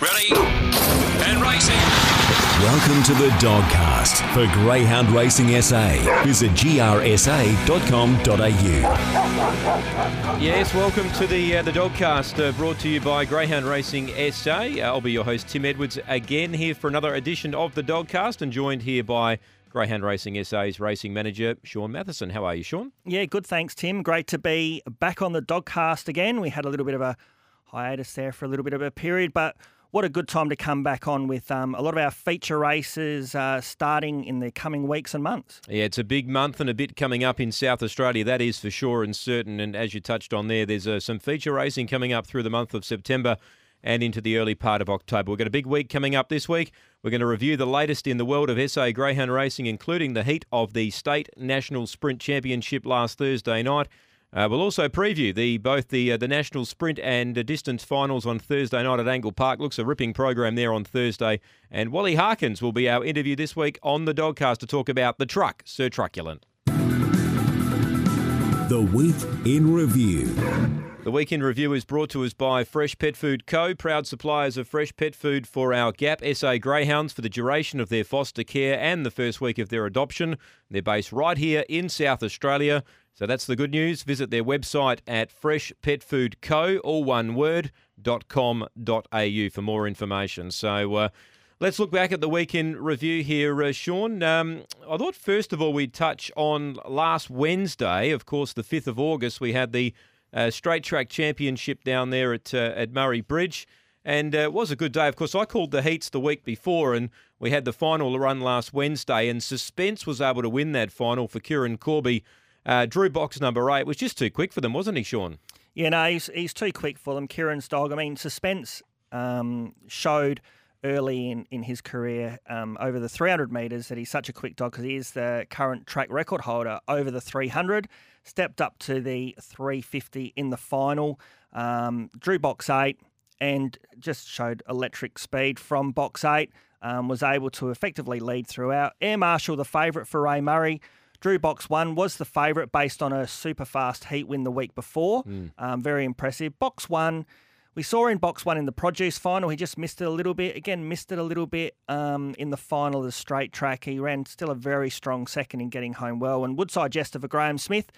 Ready and racing. Welcome to the Dogcast for Greyhound Racing SA. Visit grsa.com.au. Yes, welcome to the uh, the Dogcast, uh, brought to you by Greyhound Racing SA. Uh, I'll be your host Tim Edwards again here for another edition of the Dogcast, and joined here by Greyhound Racing SA's racing manager Shaun Mathieson. How are you, Shaun? Yeah, good. Thanks, Tim. Great to be back on the Dogcast again. We had a little bit of a hiatus there for a little bit of a period, but what a good time to come back on with um, a lot of our feature races uh, starting in the coming weeks and months. Yeah, it's a big month and a bit coming up in South Australia, that is for sure and certain. And as you touched on there, there's uh, some feature racing coming up through the month of September and into the early part of October. We've got a big week coming up this week. We're going to review the latest in the world of SA Greyhound racing, including the heat of the State National Sprint Championship last Thursday night. Uh, we'll also preview the both the uh, the national sprint and uh, distance finals on Thursday night at Angle Park. Looks a ripping program there on Thursday. And Wally Harkins will be our interview this week on the Dogcast to talk about the truck, Sir Truculent. The Week in Review. The Week in Review is brought to us by Fresh Pet Food Co., proud suppliers of fresh pet food for our GAP SA Greyhounds for the duration of their foster care and the first week of their adoption. They're based right here in South Australia. So that's the good news. Visit their website at freshpetfoodco, all one word, .com.au for more information. So uh, let's look back at the weekend review here, uh, Shaun. Um, I thought first of all we'd touch on last Wednesday, of course, the 5th of August, we had the uh, straight track championship down there at, uh, at Murray Bridge. And uh, it was a good day. Of course, I called the heats the week before, and we had the final run last Wednesday, and Suspense was able to win that final for Kieran Corby uh, Drew Box number eight was just too quick for them, wasn't he, Shaun? Yeah, no, he's, he's too quick for them. Kieran's dog. I mean, suspense um, showed early in, in his career um, over the 300 metres that he's such a quick dog because he is the current track record holder over the 300. Stepped up to the 350 in the final. Um, drew box eight and just showed electric speed from box eight. Um, was able to effectively lead throughout. Air Marshal, the favourite for Ray Murray. Drew Box 1 was the favourite based on a super fast heat win the week before. Mm. Um, very impressive. Box 1, we saw in Box 1 in the produce final, he just missed it a little bit. Again, missed it a little bit um, in the final of the straight track. He ran still a very strong second in getting home well. And Woodside Jester for Graham Smith.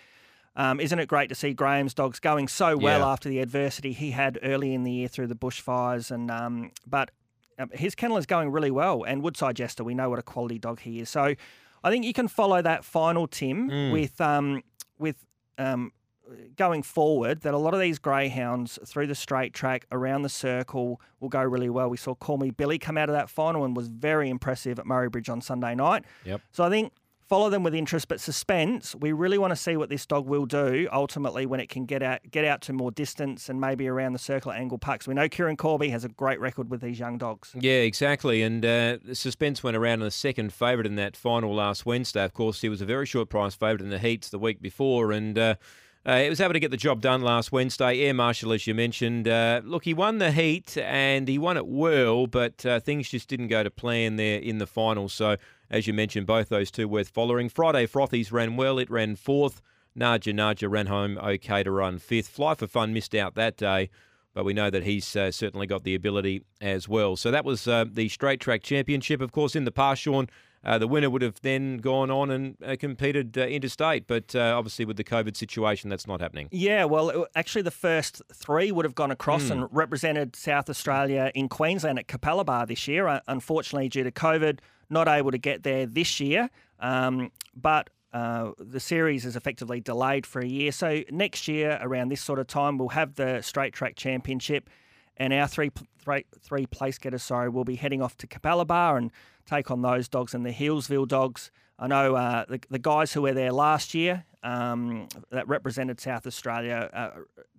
Um, isn't it great to see Graham's dogs going so well yeah. after the adversity he had early in the year through the bushfires? And um, but um, his kennel is going really well, and Woodside Jester, we know what a quality dog he is. So I think you can follow that final Tim mm. with um, with um, going forward that a lot of these greyhounds through the straight track around the circle will go really well. We saw Call Me Billy come out of that final and was very impressive at Murray Bridge on Sunday night. Yep. So I think follow them with interest, but suspense. We really want to see what this dog will do ultimately when it can get out get out to more distance and maybe around the circle Angle Park. We know Kieran Corby has a great record with these young dogs. Yeah, exactly. And uh, suspense went around in the second favourite in that final last Wednesday. Of course, he was a very short price favourite in the heats the week before, and. Uh, uh, he was able to get the job done last Wednesday. Air Marshal, as you mentioned. Uh, look, he won the heat and he won it well, but uh, things just didn't go to plan there in the final. So as you mentioned, both those two worth following. Friday Frothies ran well. It ran fourth. Naja Naja ran home okay to run fifth. Fly for Fun missed out that day, but we know that he's uh, certainly got the ability as well. So that was uh, the straight track championship. Of course, in the past, Shaun, uh, the winner would have then gone on and uh, competed uh, interstate, but uh, obviously with the COVID situation, that's not happening. Yeah, well, actually, the first three would have gone across mm. and represented South Australia in Queensland at Capalaba this year. unfortunately, due to COVID, not able to get there this year, um, but uh, the series is effectively delayed for a year. So next year, around this sort of time, we'll have the straight track championship, and our three three, three place getters, sorry, will be heading off to Capalaba and take on those dogs and the Healesville dogs. I know uh, the, the guys who were there last year um, that represented South Australia, uh,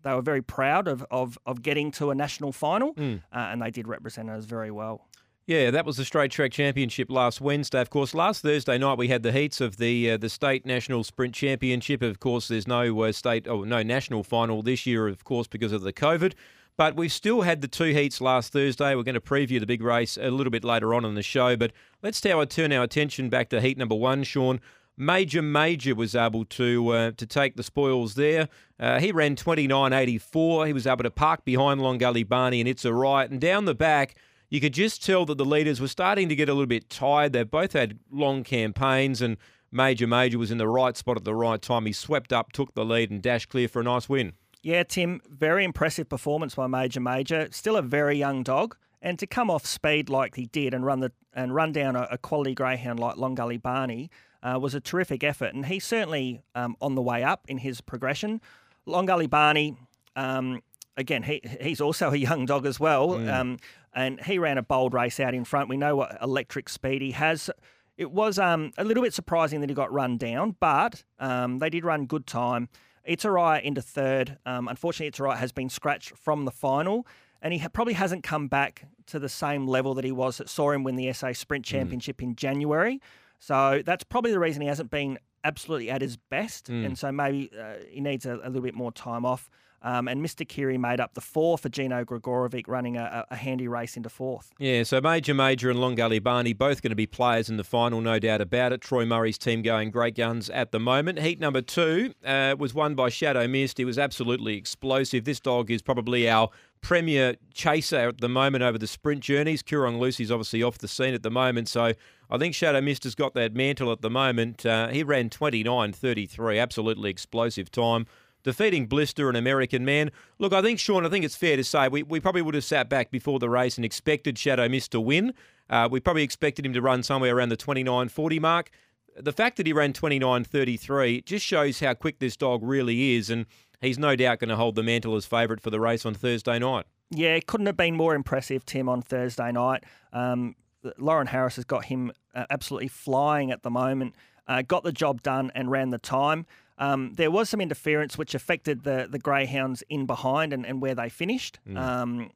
they were very proud of, of, of getting to a national final, mm. uh, and they did represent us very well. Yeah, that was the straight track championship last Wednesday. Of course, last Thursday night we had the heats of the uh, the state national sprint championship. Of course, there's no uh, state or oh, no national final this year, of course, because of the COVID. But we've still had the two heats last Thursday. We're going to preview the big race a little bit later on in the show. But let's now turn our attention back to heat number one, Shaun. Major Major was able to uh, to take the spoils there. Uh, he ran 29.84. He was able to park behind Long Gully Barney and It's a Right. And down the back, you could just tell that the leaders were starting to get a little bit tired. They've both had long campaigns, and Major Major was in the right spot at the right time. He swept up, took the lead, and dashed clear for a nice win. Yeah, Tim, very impressive performance by Major Major. Still a very young dog, and to come off speed like he did and run the and run down a, a quality greyhound like Long Gully Barney uh, was a terrific effort. And he's certainly um, on the way up in his progression. Long Gully Barney. Um, again, he he's also a young dog as well, mm. um, and he ran a bold race out in front. We know what electric speed he has. It was um, a little bit surprising that he got run down, but um, they did run good time. It's right into third. Um, unfortunately, It's right has been scratched from the final, and he ha- probably hasn't come back to the same level that he was that saw him win the SA Sprint mm. Championship mm. in January. So that's probably the reason he hasn't been absolutely at his best, mm. and so maybe uh, he needs a, a, little bit more time off. Um, and Mr. Kiri made up the four for Gino Gregorovic, running a, a, handy race into fourth. Yeah, so Major Major and Long Gully Barney both going to be players in the final, no doubt about it. Troy Murray's team going great guns at the moment. Heat number two uh, was won by Shadow Mist. He was absolutely explosive. This dog is probably our premier chaser at the moment over the sprint journeys. Kurong Lucy's obviously off the scene at the moment, so I think Shadow Mist has got that mantle at the moment. Uh, he ran 29.33, absolutely explosive time defeating Blister, an American man. Look, I think, Shaun, I think it's fair to say we, we probably would have sat back before the race and expected Shadow Mist to win. Uh, we probably expected him to run somewhere around the 29.40 mark. The fact that he ran 29.33 just shows how quick this dog really is, and he's no doubt going to hold the mantle as favourite for the race on Thursday night. Yeah, it couldn't have been more impressive, Tim, on Thursday night. Um, Lauren Harris has got him uh, absolutely flying at the moment. Uh, got the job done and ran the time. Um, there was some interference which affected the the greyhounds in behind and, and where they finished. Mm. Um,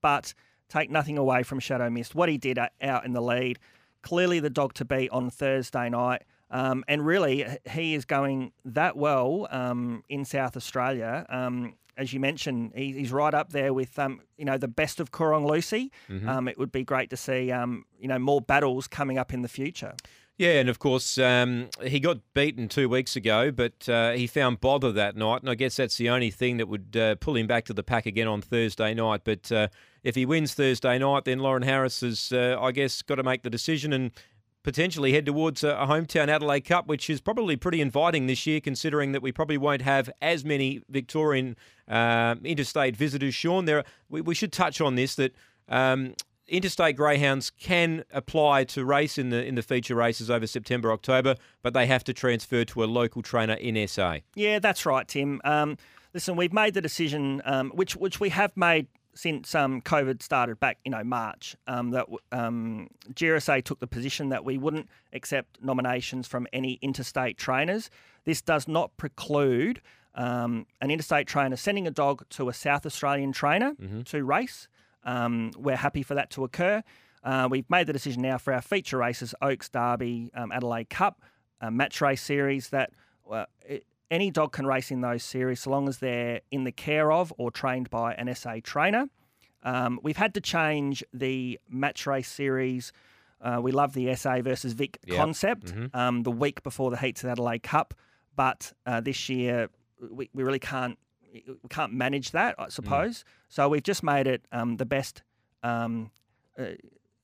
but take nothing away from Shadow Mist. What he did out in the lead, clearly the dog to beat on Thursday night. Um, and really, he is going that well um, in South Australia. Um, as you mentioned, he, he's right up there with um, you know the best of Kurong Lucy. Mm-hmm. Um, it would be great to see um, you know more battles coming up in the future. Yeah, and of course, um, he got beaten two weeks ago, but uh, he found bother that night, and I guess that's the only thing that would uh, pull him back to the pack again on Thursday night. But uh, if he wins Thursday night, then Lauren Harris has, uh, I guess, got to make the decision and potentially head towards a, hometown Adelaide Cup, which is probably pretty inviting this year, considering that we probably won't have as many Victorian uh, interstate visitors. Shaun, there, we, we should touch on this that. Um, interstate greyhounds can apply to race in the in the feature races over September October, but they have to transfer to a local trainer in SA. Yeah, that's right, Tim. Um, listen, we've made the decision, um, which which we have made since um, COVID started back, you know, March. Um, that um, GRSA took the position that we wouldn't accept nominations from any interstate trainers. This does not preclude. Um, an interstate trainer sending a dog to a South Australian trainer mm-hmm. to race. Um, we're happy for that to occur. Uh, we've made the decision now for our feature races, Oaks Derby, um, Adelaide Cup, uh, match race series, that uh, it, any dog can race in those series so long as they're in the care of or trained by an SA trainer. Um, we've had to change the match race series. Uh, we love the SA versus Vic yep. concept mm-hmm. um, the week before the Heats of Adelaide Cup, but uh, this year we, we really can't we can't manage that, I mm. suppose. Mm. So we've just made it um, the best. Um, uh,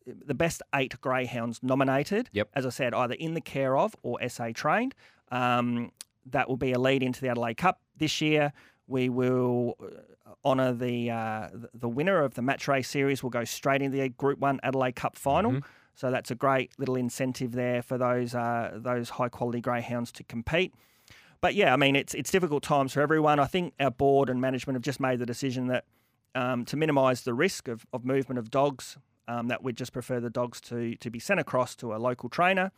the best eight greyhounds nominated. Yep. As I said, either in the care of or SA trained. Um, that will be a lead into the Adelaide Cup this year. We will uh, honour the uh, the winner of the match race series. Will go straight into the Group One Adelaide Cup final. Mm-hmm. So that's a great little incentive there for those uh, those high quality greyhounds to compete but yeah, I mean, it's it's difficult times for everyone. I think our board and management have just made the decision that um, to minimise the risk of, of movement of dogs, um, that we'd just prefer the dogs to to be sent across to a local trainer,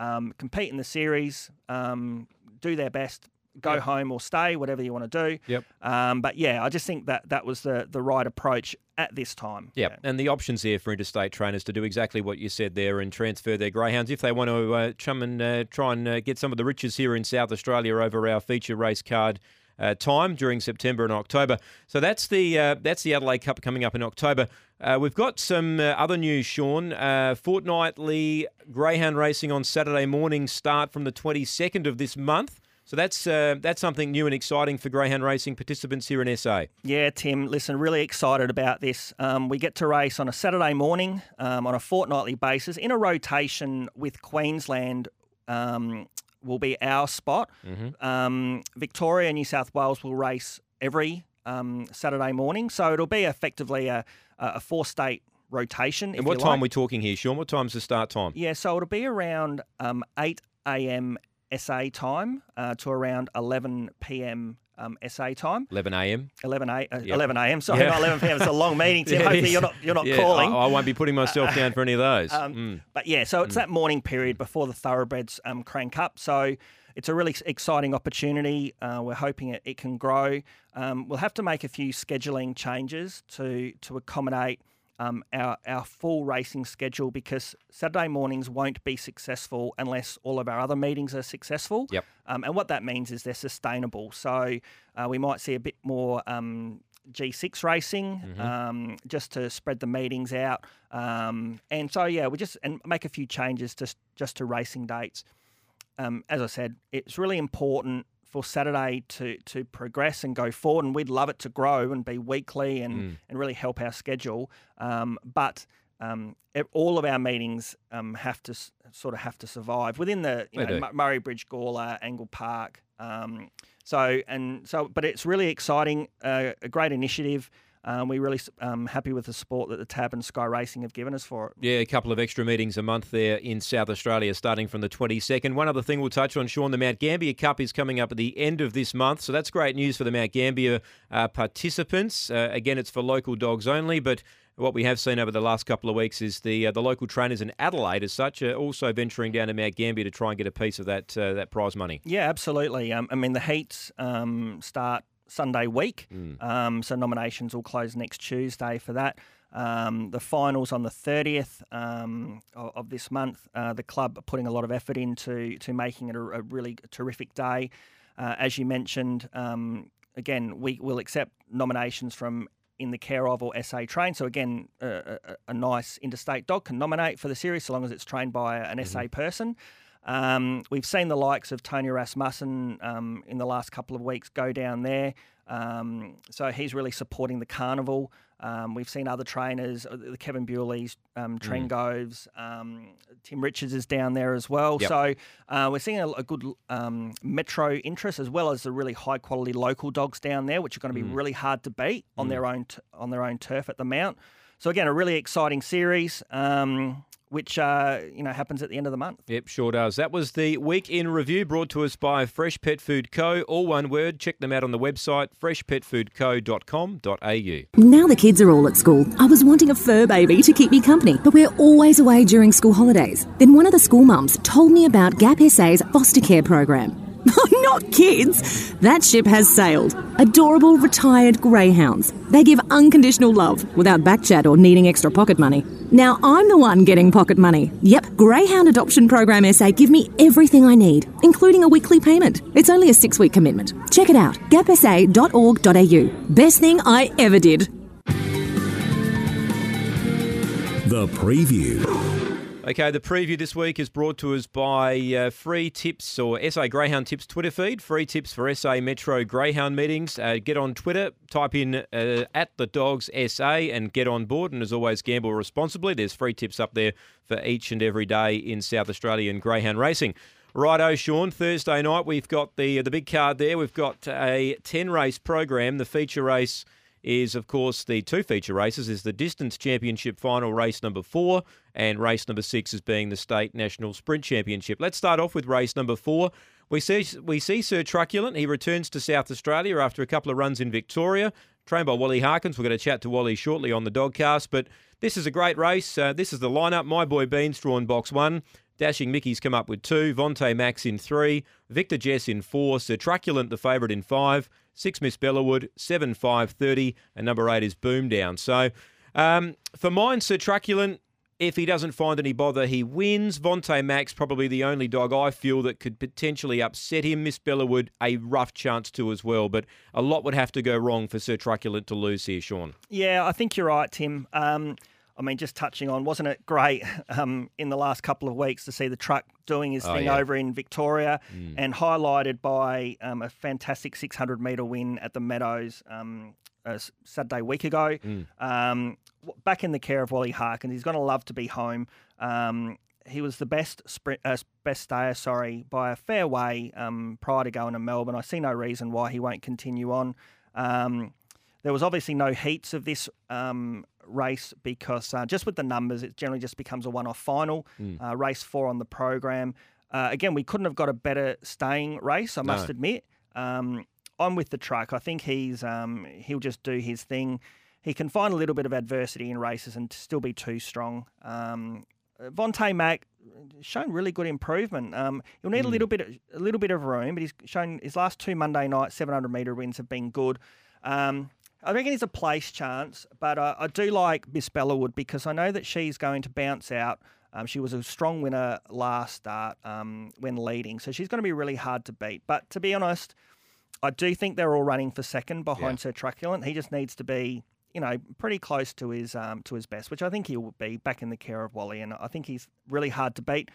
um, compete in the series, um, do their best, go yep. home or stay, whatever you want to do. Yep. Um, but yeah, I just think that that was the the right approach at this time. Yep. Yeah. And the options there for interstate trainers to do exactly what you said there and transfer their greyhounds if they want to uh, come and uh, try and uh, get some of the riches here in South Australia over our feature race card. Uh, time during September and October. So that's the uh, that's the Adelaide Cup coming up in October. Uh, we've got some uh, other news, Shaun. Uh, fortnightly greyhound racing on Saturday morning start from the 22nd of this month. So that's uh, that's something new and exciting for greyhound racing participants here in SA. Yeah, Tim, listen, really excited about this. Um, we get to race on a Saturday morning um, on a fortnightly basis in a rotation with Queensland. Um, will be our spot. Mm-hmm. Um, Victoria and New South Wales will race every um, Saturday morning, so it'll be effectively a, a four state rotation. And what time like. are we talking here, Shaun? What time's the start time? Yeah, so it'll be around um, 8 a.m. SA time uh, to around 11 p.m. Um, SA time. 11 a.m. 11 a, uh, Yep. 11 a.m. Sorry, not 11 p.m. It's a long meeting, Tim. Hopefully, you're not you're not Yeah, calling. I, I won't be putting myself down for any of those. Um, Mm. But yeah, so it's that morning period before the thoroughbreds um, crank up. So it's a really exciting opportunity. Uh, we're hoping it, it can grow. Um, we'll have to make a few scheduling changes to to accommodate um, our our full racing schedule because Saturday mornings won't be successful unless all of our other meetings are successful. Yep. Um, and what that means is they're sustainable. So uh, we might see a bit more um, G6 racing um, just to spread the meetings out. Um, and so, yeah, we just and make a few changes just, just to racing dates. Um, as I said, it's really important for Saturday to to progress and go forward, and we'd love it to grow and be weekly and, and really help our schedule. Um, but um, all of our meetings um, have to s- sort of have to survive within the you know. Mu- Murray Bridge, Gawler, Angle Park. Um, so and so, but it's really exciting, uh, a great initiative. Um, we're really um, happy with the support that the Tab and Sky Racing have given us for it. Yeah, a couple of extra meetings a month there in South Australia starting from the 22nd. One other thing we'll touch on, Shaun, the Mount Gambier Cup is coming up at the end of this month. So that's great news for the Mount Gambier uh, participants. Uh, again, it's for local dogs only, but what we have seen over the last couple of weeks is the uh, the local trainers in Adelaide, as such, are also venturing down to Mount Gambier to try and get a piece of that uh, that prize money. Yeah, absolutely. Um, I mean, the heats um, start Sunday week, um, so nominations will close next Tuesday for that. Um, the finals on the 30th um, of, of this month. Uh, the club are putting a lot of effort into to making it a, a really terrific day. Uh, as you mentioned, um, again, we will accept nominations from in the care of or SA trained. So again, a, a, a nice interstate dog can nominate for the series so long as it's trained by an SA person. Um, we've seen the likes of Tony Rasmussen um, in the last couple of weeks go down there. Um, so he's really supporting the carnival. Um, we've seen other trainers, uh, the Kevin Bewley's, um, Trengoves, um, Tim Richards is down there as well. Yep. So uh, we're seeing a, a good um, metro interest as well as the really high quality local dogs down there, which are going to be really hard to beat on their own t- on their own turf at the Mount. So again, a really exciting series, um, which uh, you know happens at the end of the month. Yep, sure does. That was the week in review brought to us by Fresh Pet Food Co. All one word. Check them out on the website freshpetfoodco.com.au. Now the kids are all at school, I was wanting a fur baby to keep me company, but we're always away during school holidays. Then one of the school mums told me about Gap SA's foster care program. Not kids! That ship has sailed. Adorable retired greyhounds. They give unconditional love without backchat or needing extra pocket money. Now I'm the one getting pocket money. Yep, Greyhound Adoption Program SA give me everything I need, including a weekly payment. It's only a six week commitment. Check it out, gapsa.org.au. Best thing I ever did. The preview. Okay, the preview this week is brought to us by uh, Free Tips or SA Greyhound Tips Twitter feed. Free tips for SA Metro Greyhound meetings. Uh, get on Twitter, type in uh, at the Dogs SA, and get on board. And as always, gamble responsibly. There's free tips up there for each and every day in South Australian Greyhound racing. Righto, Sean. Thursday night we've got the the big card there. We've got a ten race program. The feature race is, of course, the two feature races is the Distance Championship final race number four, and race number six is being the State National Sprint Championship. Let's start off with race number four. We see we see Sir Truculent. He returns to South Australia after a couple of runs in Victoria. Trained by Wally Harkins. We're going to chat to Wally shortly on the Dogcast, but this is a great race. Uh, this is the lineup. My boy Beans drawn box one. Dashing Mickey's come up with two. Vontae Max in three. Victor Jess in four. Sir Truculent, the favourite, in five. Six Miss Bellawood. Seven five thirty. And number eight is Boom Down. So um, for mine, Sir Truculent, if he doesn't find any bother, he wins. Vontae Max, probably the only dog I feel that could potentially upset him. Miss Bellawood, a rough chance to as well. But a lot would have to go wrong for Sir Truculent to lose here, Shaun. Yeah, I think you're right, Tim. Um, I mean, just touching on, wasn't it great um, in the last couple of weeks to see the truck doing his Oh, thing yeah. over in Victoria Mm. and highlighted by um, a fantastic 600 metre win at the Meadows um, a s- Saturday week ago. Mm. Um, back in the care of Wally Harkins. He's going to love to be home. Um, he was the best sprint, uh, best stayer, sorry, by a fair way um, prior to going to Melbourne. I see no reason why he won't continue on. Um, there was obviously no heats of this um, race because uh, just with the numbers, it generally just becomes a one-off final. Uh, race four on the program. Uh, again, we couldn't have got a better staying race. I must No. admit. Um, I'm with the truck. I think he's um, he'll just do his thing. He can find a little bit of adversity in races and still be too strong. Um, Vontae Mack shown really good improvement. Um, he'll need a little bit, a little bit of room, but he's shown his last two Monday night 700 meter wins have been good. Um, I reckon he's a place chance, but uh, I do like Miss Bellawood because I know that she's going to bounce out. Um, she was a strong winner last start um, when leading, so she's going to be really hard to beat. But to be honest, I do think they're all running for second behind Sir Truculent. He just needs to be, you know, pretty close to his um, to his best, which I think he will be back in the care of Wally, and I think he's really hard to beat.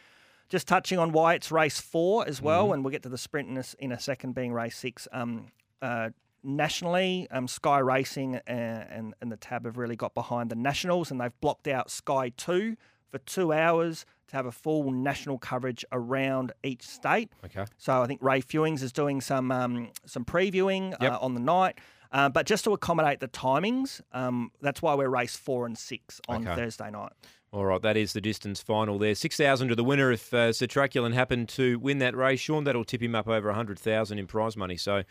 Just touching on why it's race four as well, and we'll get to the sprint in a, in a second, being race six. Um, uh, nationally, um, Sky Racing and, and and the Tab have really got behind the nationals, and they've blocked out Sky Two for two hours to have a full national coverage around each state. Okay. So I think Ray Fewings is doing some um, some previewing Yep. uh, on the night. Uh, but just to accommodate the timings, um, that's why we're race four and six on Okay. Thursday night. All right, that is the distance final there. 6,000 to the winner if uh, Sir Truculent happened to win that race. Shaun, that'll tip him up over 100,000 in prize money. So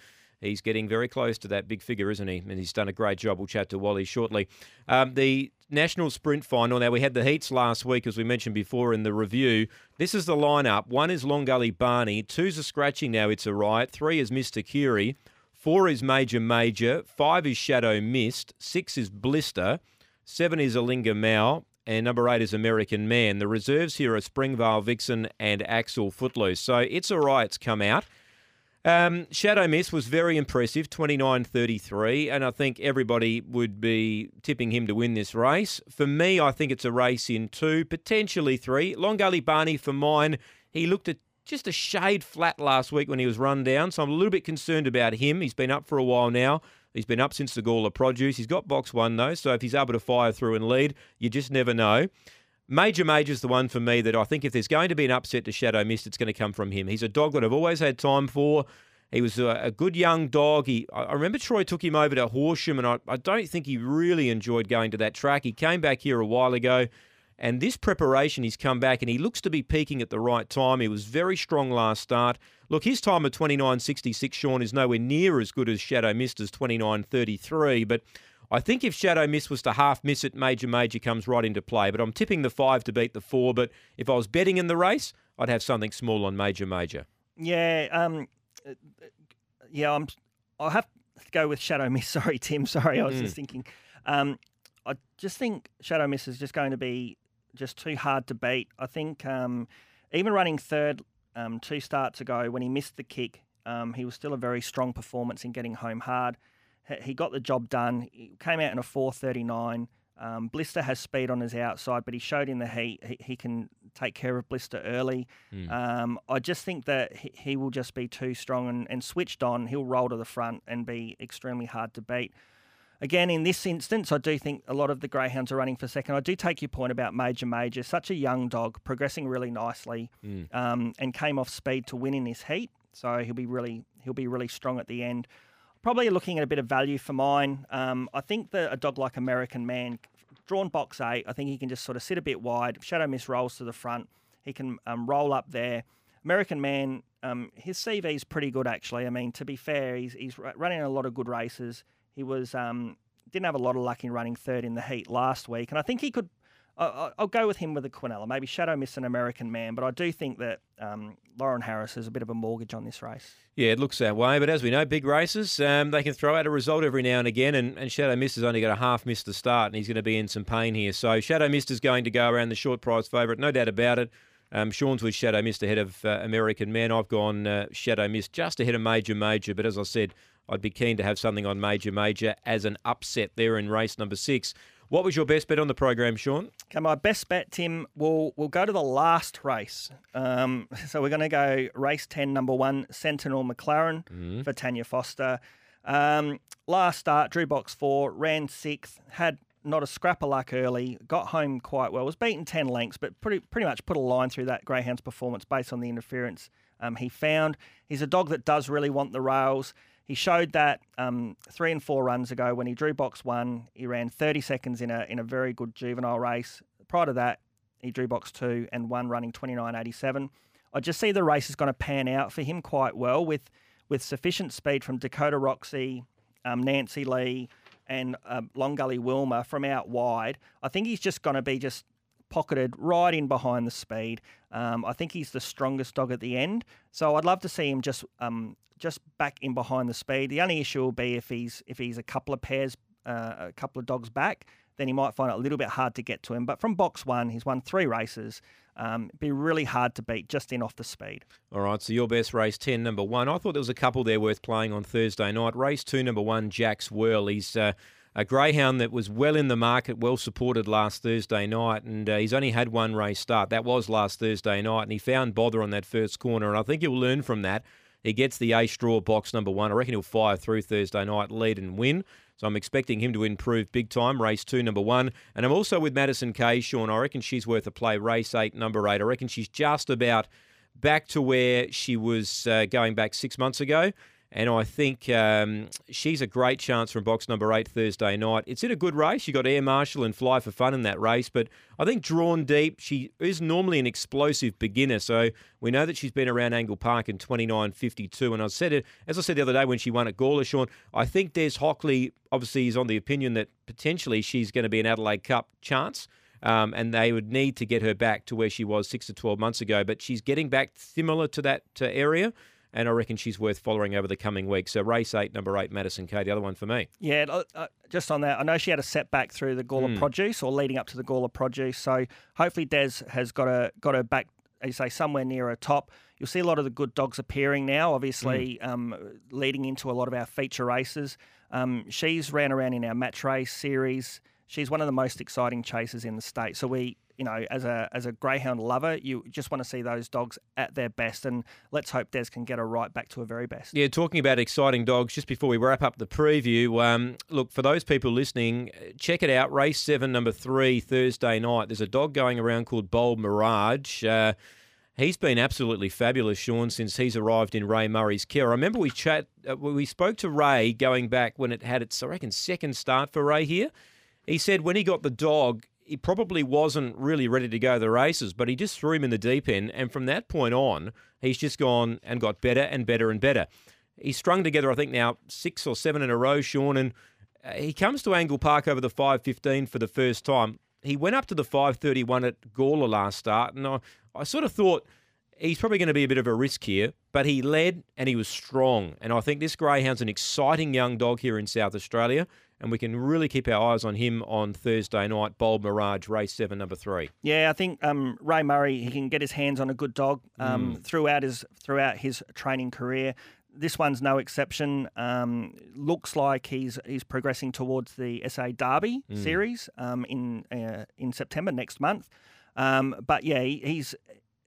he's getting very close to that big figure, isn't he? And he's done a great job. We'll chat to Wally shortly. Um, the National Sprint Final. Now, we had the heats last week, as we mentioned before in the review. This is the lineup. One is Long Gully Barney. Two's a scratching now, it's a riot. Three is Mr. Curie. Four is Major Major. Five is Shadow Mist. Six is Blister. Seven is Alinga Mao. And number eight is American Man. The reserves here are Springvale Vixen and Axel Footloose. So it's a right's come out. Um, Shadow Mist was very impressive, 29.33, and I think everybody would be tipping him to win this race. For me, I think it's a race in two, potentially three. Long Gully Barney, for mine, he looked at just a shade flat last week when he was run down, so I'm a little bit concerned about him. He's been up for a while now. He's been up since the Gawler produce. He's got box one, though, so if he's able to fire through and lead, you just never know. Major Major's the one for me that I think if there's going to be an upset to Shadow Mist, it's going to come from him. He's a dog that I've always had time for. He was a, a good young dog. He, I remember Troy took him over to Horsham, and I, I don't think he really enjoyed going to that track. He came back here a while ago, and this preparation, he's come back, and he looks to be peaking at the right time. He was very strong last start. Look, his time of 29.66, Shaun, is nowhere near as good as Shadow Mister's 29.33, but I think if Shadow Mist was to half miss it, Major Major comes right into play. But I'm tipping the five to beat the four. But if I was betting in the race, I'd have something small on Major Major. Yeah, um, uh, yeah, I'm. I'll have to go with Shadow Mist. Sorry, Tim. Sorry, I was Mm. just thinking. Um, I just think Shadow Mist is just going to be just too hard to beat. I think um, even running third um, two starts ago when he missed the kick, um, he was still a very strong performance in getting home hard. He- got the job done. He came out in a 439. Um, Blister has speed on his outside, but he showed in the heat he, he can take care of Blister early. Um, I just think that he, he will just be too strong and, and switched on. He'll roll to the front and be extremely hard to beat. Again, in this instance, I do think a lot of the greyhounds are running for second. I do take your point about Major Major, such a young dog, progressing really nicely, um, and came off speed to win in this heat. So he'll be really he'll be really strong at the end. Probably looking at a bit of value for mine. Um, I think that a dog like American Man, drawn box eight, I think he can just sort of sit a bit wide. Shadow Mist rolls to the front, he can um, roll up there. American Man, um, his CV is pretty good actually. I mean, to be fair, he's he's running a lot of good races. He was um, didn't have a lot of luck in running third in the heat last week, and I think he could. I- I- I'll go with him with a Quinella. Maybe Shadow Mist an American Man, but I do think that um, Lauren Harris has a bit of a mortgage on this race. Yeah, it looks that way. But as we know, big races, um, they can throw out a result every now and again. And, and Shadow Mist has only got a half miss to start, and he's going to be in some pain here. So Shadow Mist is going to go around the short price favourite, no doubt about it. Um, Shaun's with Shadow Mist ahead of uh, American Man. I've gone uh, Shadow Mist just ahead of Major Major. But as I said, I'd be keen to have something on Major Major as an upset there in race number six. What was your best bet on the program, Shaun? Okay, my best bet, Tim, we'll, we'll go to the last race. Um, so we're going to go race ten, number one, Sentinel McLaren Mm-hmm. for Tanya Foster. Um, last start, drew box four, ran sixth, had not a scrap of luck early, got home quite well, was beaten ten lengths, but pretty pretty much put a line through that greyhound's performance based on the interference um, he found. He's a dog that does really want the rails. He showed that um, three and four runs ago when he drew box one. He ran 30 seconds in a in a very good juvenile race. Prior to that, he drew box two and one running 29.87. I just see the race is going to pan out for him quite well with with sufficient speed from Dakota Roxy, um, Nancy Lee, and uh, Long Gully Wilmer from out wide. I think he's just going to be just pocketed right in behind the speed. Um, I think he's the strongest dog at the end, so I'd love to see him just um, just back in behind the speed. The only issue will be if he's if he's a couple of pairs, uh, a couple of dogs back, then he might find it a little bit hard to get to him. But from box one, he's won three races. Um, be really hard to beat just in off the speed. All right, so your best race 10, number one. I thought there was a couple there worth playing on Thursday night. Race two, number one, Jack's Whirl. He's uh, a greyhound that was well in the market, well supported last Thursday night, and uh, he's only had one race start. That was last Thursday night, and he found bother on that first corner, and I think he'll learn from that. He gets the A straw box number one. I reckon he'll fire through Thursday night, lead and win. So I'm expecting him to improve big time. Race two, number one. And I'm also with Madison Kay, Shaun. I reckon she's worth a play. Race eight, number eight. I reckon she's just about back to where she was uh, going back six months ago. And I think um, she's a great chance from box number eight Thursday night. It's in a good race. You got Air Marshal and Fly for Fun in that race, but I think drawn deep, she is normally an explosive beginner. So we know that she's been around Angle Park in 29.52. And I said it, as I said the other day when she won at Gawler, Shaun, I think Des Hockley obviously is on the opinion that potentially she's going to be an Adelaide Cup chance. Um, and they would need to get her back to where she was six to 12 months ago. But she's getting back similar to that uh, area and I reckon she's worth following over the coming weeks. So race eight, number eight, Madison Kay, the other one for me. Yeah, uh, just on that, I know she had a setback through the Gawler produce or leading up to the Gawler produce. So hopefully Des has got a got her back, as you say, somewhere near her top. You'll see a lot of the good dogs appearing now. Obviously, um, leading into a lot of our feature races. Um, she's ran around in our match race series. She's one of the most exciting chasers in the state. So we, you know, as a as a greyhound lover, you just want to see those dogs at their best, and let's hope Des can get her right back to her very best. Yeah, talking about exciting dogs, just before we wrap up the preview, um, look, for those people listening, check it out. Race seven, number three, Thursday night. There's a dog going around called Bold Mirage. Uh, he's been absolutely fabulous, Shaun, since he's arrived in Ray Murray's care. I remember we chat, uh, we spoke to Ray going back when it had its, I reckon, second start for Ray here. He said when he got the dog, he probably wasn't really ready to go the races, but he just threw him in the deep end. And from that point on, he's just gone and got better and better and better. He's strung together, I think, now six or seven in a row, Shaun. And uh, he comes to Angle Park over the 5.15 for the first time. He went up to the 5.31 at Gawler last start. And I, I sort of thought he's probably going to be a bit of a risk here, but he led and he was strong. And I think this greyhound's an exciting young dog here in South Australia and we can really keep our eyes on him on Thursday night. Bold Mirage, race seven, number three. Yeah, I think um, Ray Murray he can get his hands on a good dog um, throughout his throughout his training career. This one's no exception. Um, looks like he's he's progressing towards the SA Derby series um, in uh, in September next month. Um, but yeah, he, he's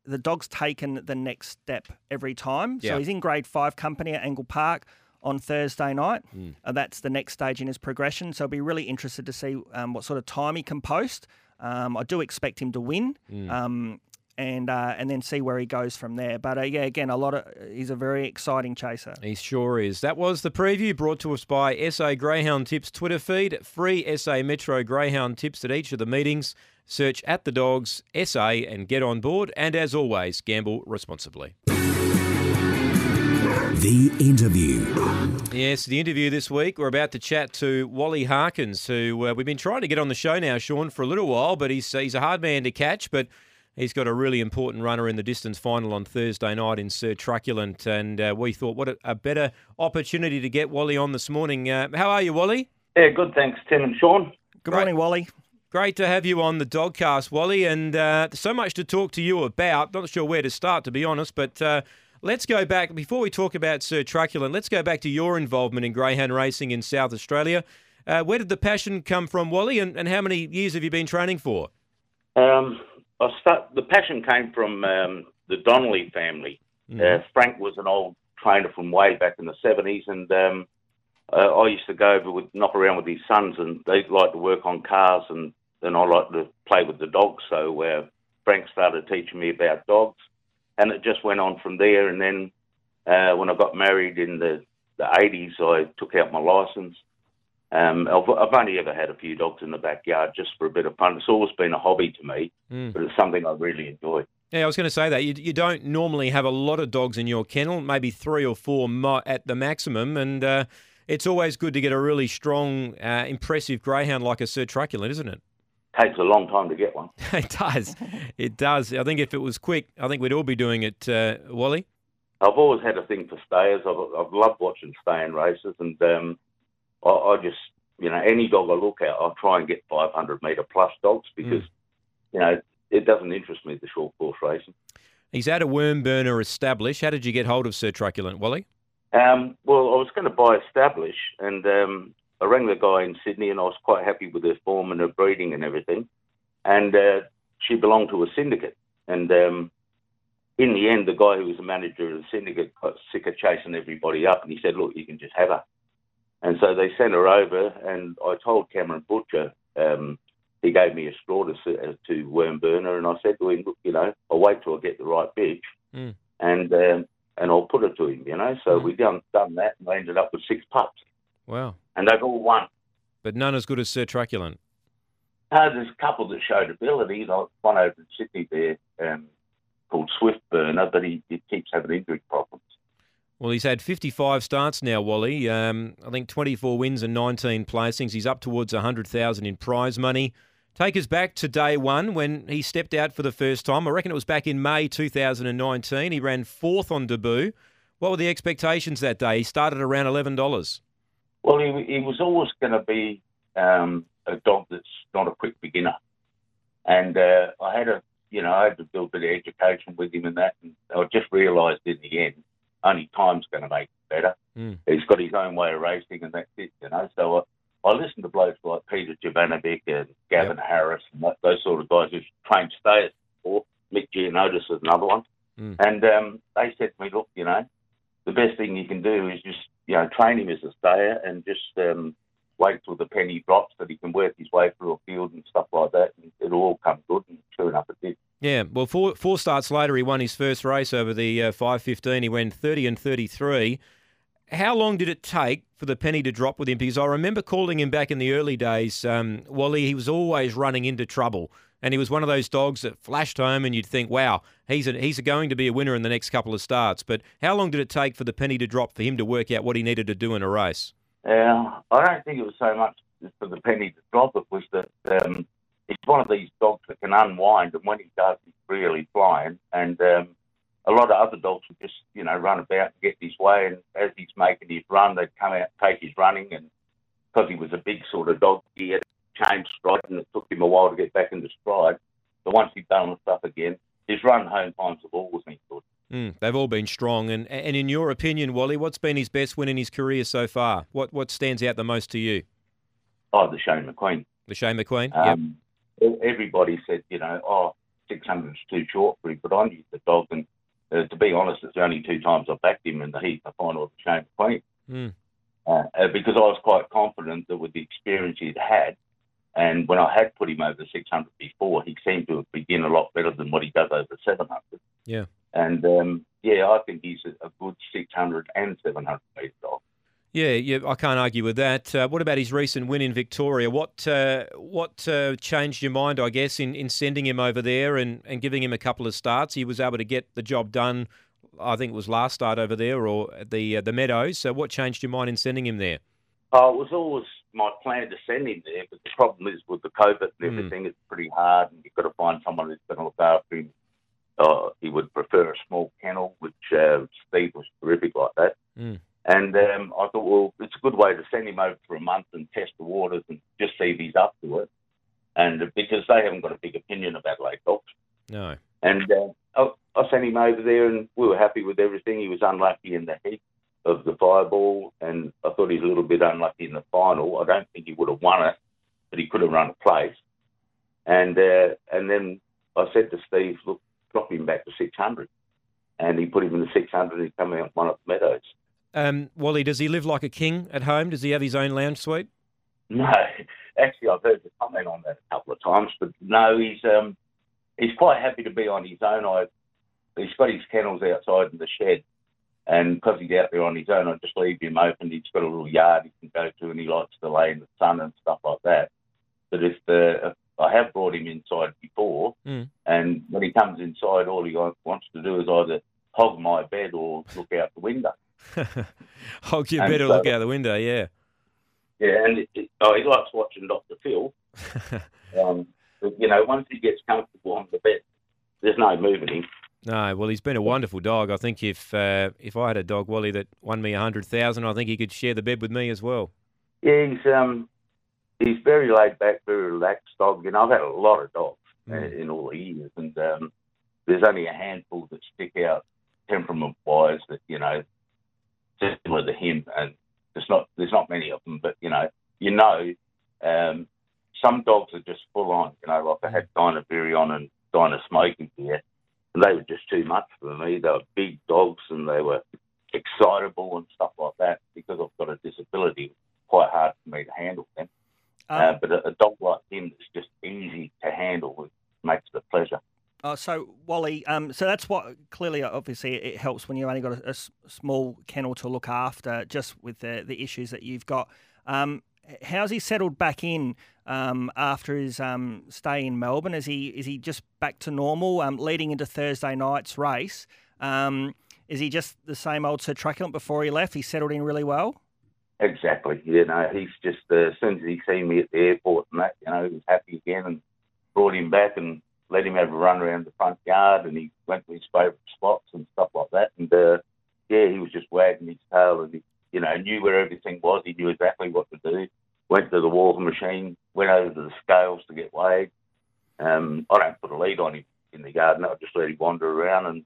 the dog's taken the next step every time. Yeah. So he's in Grade Five company at Angle Park on Thursday night. Uh, that's the next stage in his progression. So I'll be really interested to see um, what sort of time he can post. Um, I do expect him to win. Um, and uh, and then see where he goes from there. But uh, yeah, again, a lot of he's a very exciting chaser. He sure is. That was the preview brought to us by SA Greyhound Tips Twitter feed. Free SA Metro Greyhound Tips at each of the meetings. Search at the dogs SA and get on board. And as always, gamble responsibly. The interview. Yes, the interview this week. We're about to chat to Wally Harkins, who uh, we've been trying to get on the show now, Shaun, for a little while, but he's he's a hard man to catch. But he's got a really important runner in the distance final on Thursday night in Sir Truculent, and uh, we thought what a, a better opportunity to get Wally on this morning. Uh, how are you, Wally? Yeah, good. Thanks, Tim and Shaun. Good Great. morning, Wally. Great to have you on the Dogcast, Wally, and uh, so much to talk to you about. Not sure where to start, to be honest, but uh, let's go back before we talk about Sir Truculent. Let's go back to your involvement in greyhound racing in South Australia. Uh, where did the passion come from, Wally, and, and how many years have you been training for? Um, I start, the passion came from um, the Donnelly family. Uh, Frank was an old trainer from way back in the 70s, and um, uh, I used to go over with knock around with his sons, and they like to work on cars, and then I like to play with the dogs. So uh, Frank started teaching me about dogs, and it just went on from there. And then uh, when I got married in the, the 80s, I took out my license. Um, I've, I've only ever had a few dogs in the backyard just for a bit of fun. It's always been a hobby to me, but it's something I really enjoy. Yeah, I was going to say that. You, you don't normally have a lot of dogs in your kennel, maybe three or four at the maximum, and uh, it's always good to get a really strong, uh, impressive greyhound like a Sir Truculent, isn't it? Takes a long time to get one. it does. It does. I think if it was quick, I think we'd all be doing it, uh, Wally. I've always had a thing for stayers. I've, I've loved watching staying races, and um, I, I just, you know, any dog I look at, I try and get 500 metre plus dogs because, you know, it doesn't interest me the short course racing. He's had a worm burner established. How did you get hold of Sir Truculent, Wally? Um, well, I was going to buy Establish, and um, I rang the guy in Sydney, and I was quite happy with her form and her breeding and everything. And uh, she belonged to a syndicate, and um, in the end, the guy who was the manager of the syndicate got sick of chasing everybody up, and he said, "Look, you can just have her." And so they sent her over, and I told Cameron Butcher. Um, he gave me a straw to, to worm burner, and I said to him, "Look, you know, I'll wait till I get the right bitch, Mm. and um, and I'll put it to him." You know, so we done done that, and I ended up with six pups, Wow. and they've all won. But none as good as Sir Truculent. Uh, there's a couple that showed ability, like one over in Sydney there um, called Swift Burner, but he, he keeps having injury problems. Well, he's had 55 starts now, Wally. Um, I think 24 wins and 19 placings. He's up towards 100,000 in prize money. Take us back to day one when he stepped out for the first time. I reckon it was back in May 2019. He ran fourth on debut. What were the expectations that day? He started around $11. Well, he, he was always going to be um, a dog that's not a quick beginner, and uh, I had a, you know, I had to do a bit of education with him and that, and I just realised in the end, only time's going to make it better. Mm. He's got his own way of racing, and that's it, you know. So I, I listened to blokes like Peter Jovanovic and Gavin Harris and that, those sort of guys who've trained stayers before. Mick Gianotis is another one, Mm. and um, they said to me, look, you know, the best thing you can do is just, you know, train him as a stayer and just um, wait till the penny drops that he can work his way through a field and stuff like that, and it'll all come good. And sure enough, it did. Yeah, well, four, four starts later, he won his first race over the uh, 515. He went 30 and 33. How long did it take for the penny to drop with him? Because I remember calling him back in the early days, um, Wally, he was always running into trouble. And he was one of those dogs that flashed home and you'd think, wow, he's, a, he's going to be a winner in the next couple of starts. But how long did it take for the penny to drop for him to work out what he needed to do in a race? Uh, I don't think it was so much for the penny to drop. It was that um, he's one of these dogs that can unwind, and when he does, he's really flying. And um, a lot of other dogs would just, you know, run about and get his way. And as he's making his run, they'd come out, take his running, and because he was a big sort of dog, he had change stride, and it took him a while to get back into stride. But once he'd done the stuff again, his run home times have always been good. Mm, they've all been strong. And, and in your opinion, Wally, what's been his best win in his career so far? What, what stands out the most to you? Oh, the Shane McQueen. The Shane McQueen? Um, e- Everybody said, you know, oh, 600 is too short for him, but I knew the dog, and uh, to be honest, it's the only two times I backed him in the heat, the final of the Shane McQueen, Mm. uh, uh, because I was quite confident that with the experience he'd had, and when I had put him over 600 before, he seemed to begin a lot better than what he does over 700. Yeah. And um, yeah, I think he's a, good 600 and 700 metre dog. Yeah, yeah, I can't argue with that. Uh, what about his recent win in Victoria? What uh, what uh, changed your mind, I guess, in, in sending him over there and, and giving him a couple of starts? He was able to get the job done. I think it was last start over there or at the uh, the Meadows. So, what changed your mind in sending him there? Oh, it was always my plan to send him there, but the problem is with the COVID and Mm. everything, it's pretty hard, and you've got to find someone who's going to look after him. Uh, he would prefer a small kennel, which uh, Steve was terrific like that. Mm. And um, I thought, well, it's a good way to send him over for a month and test the waters and just see if he's up to it. And uh, because they haven't got a big opinion about lake dogs. No. And uh, I, I sent him over there, and we were happy with everything. He was unlucky in the heat, of the Fireball, and I thought he was a little bit unlucky in the final. I don't think he would have won it, but he could have run a place. And uh, and then I said to Steve, look, drop him back to 600. And he put him in the 600 and he come out and won at Meadows. Um, Wally, does he live like a king at home? Does he have his own lounge suite? No, actually, I've heard the comment on that a couple of times, but no, he's um, he's quite happy to be on his own. I, he's got his kennels outside in the shed, and because he's out there on his own, I just leave him open. He's got a little yard he can go to, and he likes to lay in the sun and stuff like that. But if the I have brought him inside before, Mm. and when he comes inside, all he wants to do is either hog my bed or look out the window. Hog your And bed or so- look out the window, yeah. Yeah, and it, it, oh, he likes watching Dr. Phil. um, but, you know, once he gets comfortable on the bed, there's no moving him. No, well, he's been a wonderful dog. I think if uh, if I had a dog, Wally, that won me a hundred thousand, I think he could share the bed with me as well. Yeah, he's um, he's very laid back, very relaxed dog. You know, I've had a lot of dogs Mm. uh, in all the years, and um, there's only a handful that stick out temperament-wise that you know similar to him, and there's not there's not many of them, but you know, you know, um, some dogs are just full on. You know, like I had Dinah Virion and Dinah Smoky here, they were just too much for me. They were big dogs, and they were excitable and stuff like that. Because I've got a disability, quite hard for me to handle them. Um, uh, but a, a dog like him that's just easy to handle it makes it a pleasure. Oh, so Wally, um, so that's what clearly, obviously, it helps when you've only got a small kennel to look after, just with the the issues that you've got. Um, how's he settled back in um, after his um, stay in Melbourne? Is he is he just back to normal? Um, leading into Thursday night's race, um, is he just the same old Sir Truculent before he left? He settled in really well. Exactly. You know, he's just uh, as soon as he seen me at the airport and that, you know, he was happy again and brought him back and let him have a run around the front yard and he went to his favourite spots and stuff like that. And uh, yeah, he was just wagging his tail and he, you know, knew where everything was. He knew exactly what to do. Went to the walking machine, went over to the scales to get weighed. Um, I don't put a lead on him in the garden. I just let him wander around and,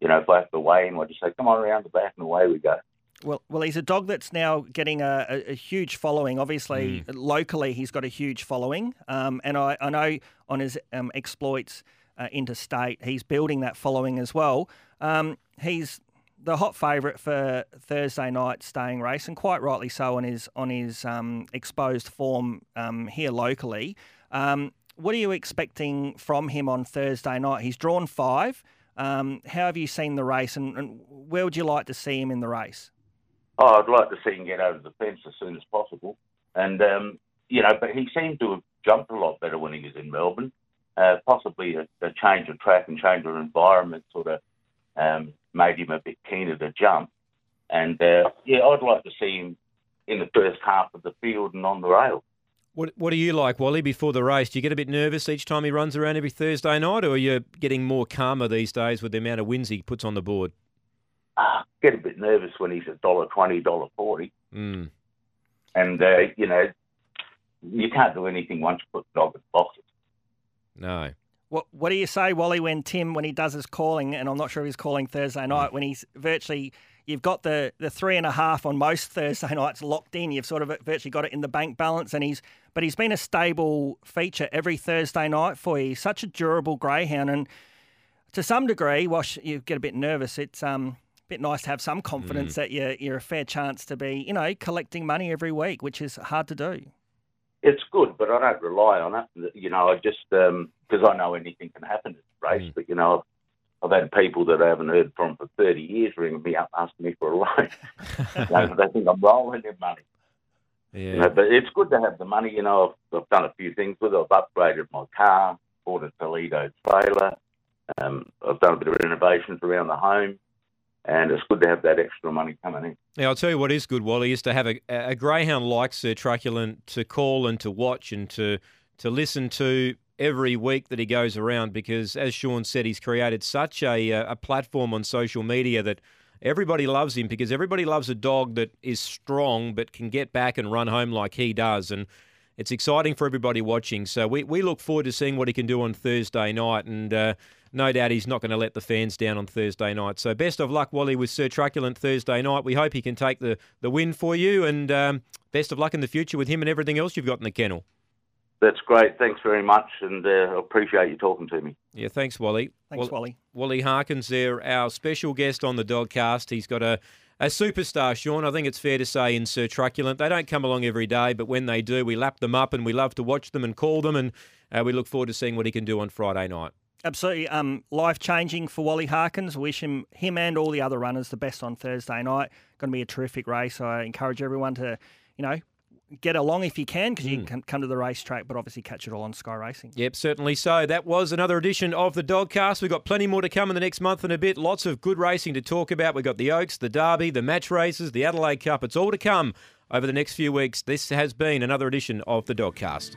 you know, if I have to weigh him, I just say, come on around the back and away we go. Well, well, he's a dog that's now getting a, a, a huge following. Obviously, locally, he's got a huge following, um, and I, I know on his um, exploits uh, interstate, he's building that following as well. Um, he's the hot favourite for Thursday night staying race, and quite rightly so on his on his um, exposed form um, here locally. Um, what are you expecting from him on Thursday night? He's drawn five. Um, how have you seen the race, and, and where would you like to see him in the race? Oh, I'd like to see him get over the fence as soon as possible. And, um, you know, but he seemed to have jumped a lot better when he was in Melbourne. Uh, possibly a, a change of track and change of environment sort of um, made him a bit keener to jump. And, uh, yeah, I'd like to see him in the first half of the field and on the rail. What What do you like, Wally? Before the race, do you get a bit nervous each time he runs around every Thursday night, or are you getting more calmer these days with the amount of wins he puts on the board? Ah, get a bit nervous when he's a dollar twenty, dollar forty. Mm. And, uh, you know, you can't do anything once you put the dog in the boxes. No. What What do you say, Wally, when Tim, when he does his calling, and I'm not sure if he's calling Thursday night, when he's virtually, you've got the, the three and a half on most Thursday nights locked in. You've sort of virtually got it in the bank balance, and he's, but he's been a stable feature every Thursday night for you. He's such a durable greyhound, and to some degree, whilst you get a bit nervous, it's um a bit nice to have some confidence that you're you're a fair chance to be, you know, collecting money every week, which is hard to do. It's good, but I don't rely on it. You know, I just because I know anything can happen in the race. Mm. But you know, I've, I've had people that I haven't heard from for thirty years ringing me up asking me for a loan. you know, they think I'm rolling in money. Yeah. You know, but it's good to have the money. You know, I've, I've done a few things with it. I've upgraded my car, bought a Toledo trailer. Um, I've done a bit of renovations around the home, and it's good to have that extra money coming in. Now, I'll tell you what is good, Wally, is to have a, a greyhound like Sir Truculent to call and to watch and to to listen to every week that he goes around because, as Shaun said, he's created such a, uh, a platform on social media that everybody loves him because everybody loves a dog that is strong but can get back and run home like he does. And it's exciting for everybody watching. So we, we look forward to seeing what he can do on Thursday night, and uh, no doubt he's not going to let the fans down on Thursday night. So best of luck, Wally, with Sir Truculent Thursday night. We hope he can take the, the win for you, and um, best of luck in the future with him and everything else you've got in the kennel. That's great. Thanks very much, and uh, appreciate you talking to me. Yeah, thanks, Wally. Thanks, Wally. Wally Harkins there, our special guest on the Dogcast. He's got a, a superstar, Shaun. I think it's fair to say in Sir Truculent. They don't come along every day, but when they do, we lap them up and we love to watch them and call them, and uh, we look forward to seeing what he can do on Friday night. Absolutely, um, life changing for Wally Harkins. Wish him, him and all the other runners the best on Thursday night. Going to be a terrific race. I encourage everyone to, you know, get along if you can because you mm. can come to the racetrack, but obviously catch it all on Sky Racing. Yep, certainly so. That was another edition of the Dogcast. We've got plenty more to come in the next month and a bit. Lots of good racing to talk about. We've got the Oaks, the Derby, the match races, the Adelaide Cup. It's all to come over the next few weeks. This has been another edition of the Dogcast.